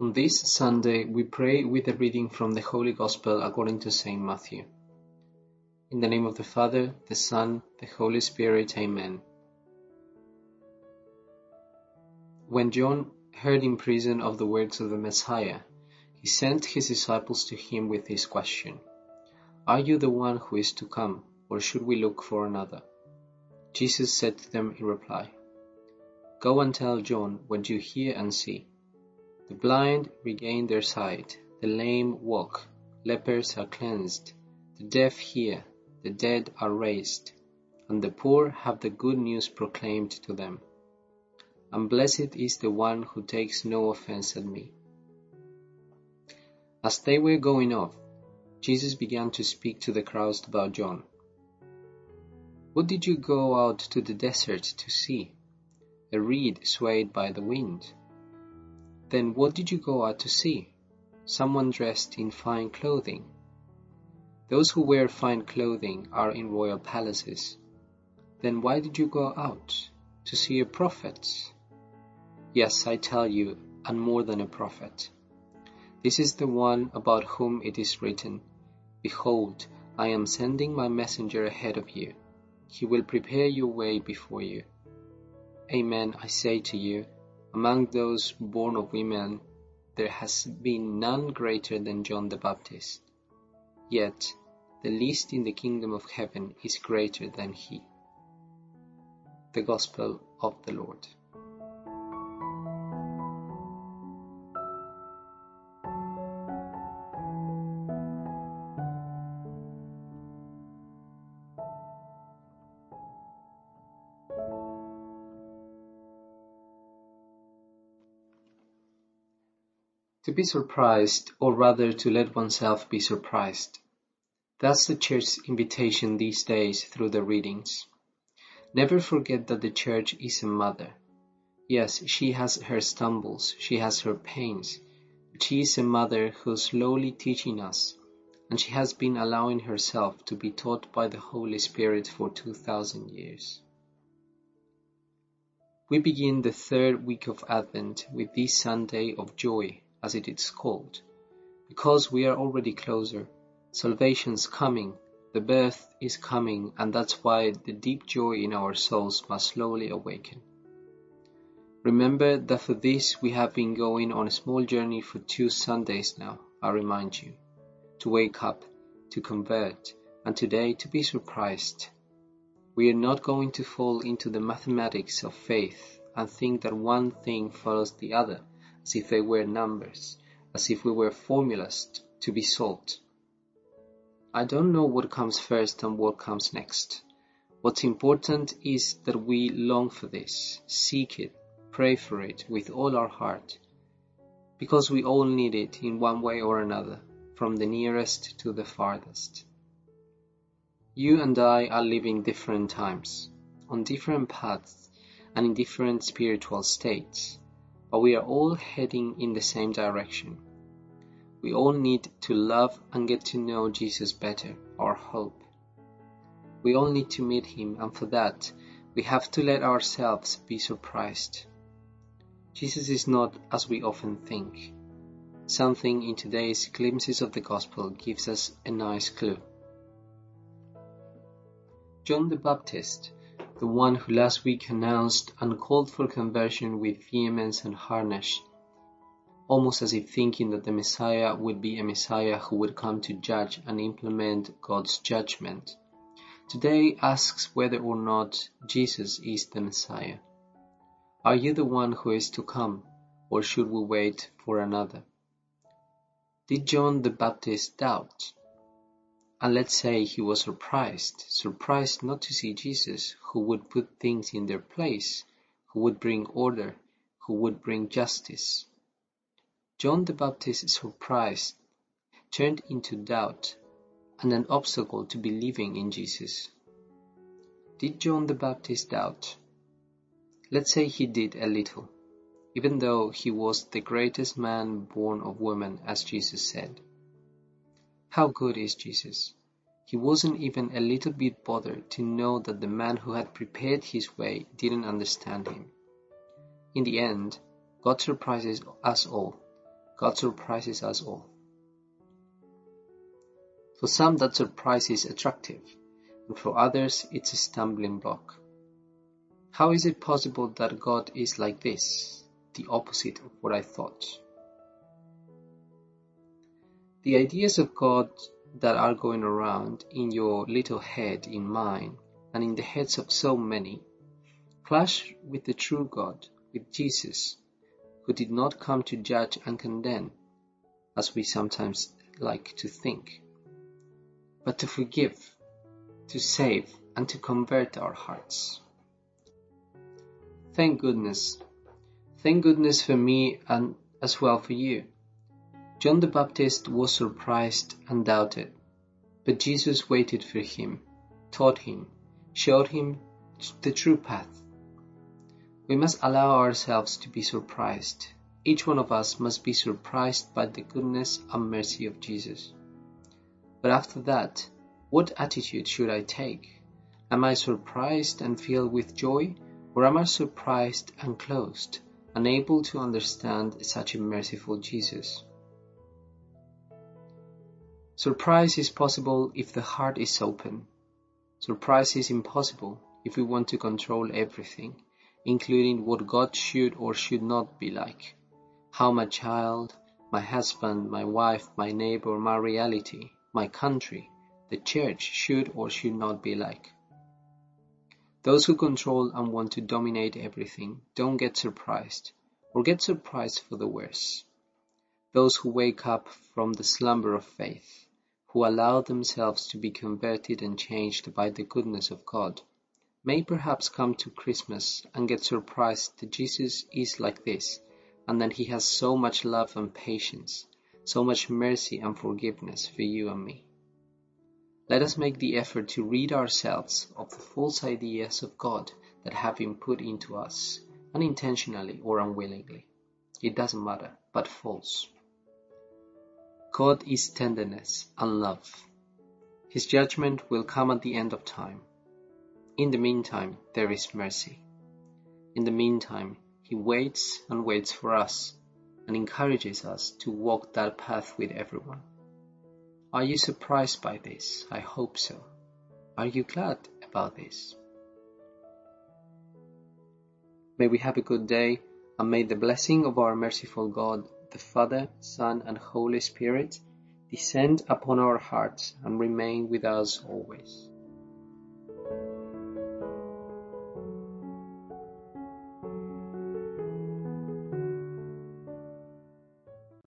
On this Sunday, we pray with a reading from the Holy Gospel according to St. Matthew. In the name of the Father, the Son, the Holy Spirit, Amen. When John heard in prison of the works of the Messiah, he sent his disciples to him with this question Are you the one who is to come, or should we look for another? Jesus said to them in reply, Go and tell John what you hear and see. The blind regain their sight, the lame walk, lepers are cleansed, the deaf hear, the dead are raised, and the poor have the good news proclaimed to them. And blessed is the one who takes no offense at me. As they were going off, Jesus began to speak to the crowds about John. What did you go out to the desert to see? A reed swayed by the wind? Then what did you go out to see? Someone dressed in fine clothing? Those who wear fine clothing are in royal palaces. Then why did you go out? To see a prophet? Yes, I tell you, and more than a prophet. This is the one about whom it is written, Behold, I am sending my messenger ahead of you. He will prepare your way before you. Amen, I say to you, among those born of women, there has been none greater than John the Baptist. Yet, the least in the kingdom of heaven is greater than he. The Gospel of the Lord. To be surprised, or rather to let oneself be surprised. That's the Church's invitation these days through the readings. Never forget that the Church is a mother. Yes, she has her stumbles, she has her pains, but she is a mother who's slowly teaching us, and she has been allowing herself to be taught by the Holy Spirit for 2000 years. We begin the third week of Advent with this Sunday of joy as it is called, because we are already closer. Salvation's coming, the birth is coming, and that's why the deep joy in our souls must slowly awaken. Remember that for this we have been going on a small journey for two Sundays now, I remind you, to wake up, to convert, and today to be surprised. We are not going to fall into the mathematics of faith and think that one thing follows the other as if they were numbers, as if we were formulas to be solved. I don't know what comes first and what comes next. What's important is that we long for this, seek it, pray for it with all our heart, because we all need it in one way or another, from the nearest to the farthest. You and I are living different times, on different paths, and in different spiritual states but we are all heading in the same direction. We all need to love and get to know Jesus better, our hope. We all need to meet him, and for that, we have to let ourselves be surprised. Jesus is not as we often think. Something in today's glimpses of the Gospel gives us a nice clue. John the Baptist the one who last week announced and called for conversion with vehemence and harness, almost as if thinking that the Messiah would be a Messiah who would come to judge and implement God's judgment, today asks whether or not Jesus is the Messiah. Are you the one who is to come, or should we wait for another? Did John the Baptist doubt? And let's say he was surprised, surprised not to see Jesus, who would put things in their place, who would bring order, who would bring justice. John the Baptist's surprise turned into doubt and an obstacle to believing in Jesus. Did John the Baptist doubt? Let's say he did a little, even though he was the greatest man born of woman, as Jesus said. How good is Jesus! He wasn't even a little bit bothered to know that the man who had prepared his way didn't understand him. In the end, God surprises us all, God surprises us all. For some, that surprise is attractive, and for others, it's a stumbling block. How is it possible that God is like this, the opposite of what I thought? The ideas of God that are going around in your little head, in mine, and in the heads of so many, clash with the true God, with Jesus, who did not come to judge and condemn, as we sometimes like to think, but to forgive, to save, and to convert our hearts. Thank goodness. Thank goodness for me and as well for you. John the Baptist was surprised and doubted, but Jesus waited for him, taught him, showed him the true path. We must allow ourselves to be surprised. Each one of us must be surprised by the goodness and mercy of Jesus. But after that, what attitude should I take? Am I surprised and filled with joy, or am I surprised and closed, unable to understand such a merciful Jesus? Surprise is possible if the heart is open. Surprise is impossible if we want to control everything including what God should or should not be like, how my child, my husband, my wife, my neighbor, my reality, my country, the church should or should not be like. Those who control and want to dominate everything don't get surprised, or get surprised for the worse. Those who wake up from the slumber of faith, who allow themselves to be converted and changed by the goodness of God, may perhaps come to Christmas and get surprised that Jesus is like this, and that he has so much love and patience, so much mercy and forgiveness for you and me. Let us make the effort to rid ourselves of the false ideas of God that have been put into us, unintentionally or unwillingly. It doesn't matter, but false. God is tenderness and love. His judgment will come at the end of time. In the meantime, there is mercy. In the meantime, He waits and waits for us and encourages us to walk that path with everyone. Are you surprised by this? I hope so. Are you glad about this? May we have a good day and may the blessing of our merciful God, the Father, Son, and Holy Spirit descend upon our hearts and remain with us always.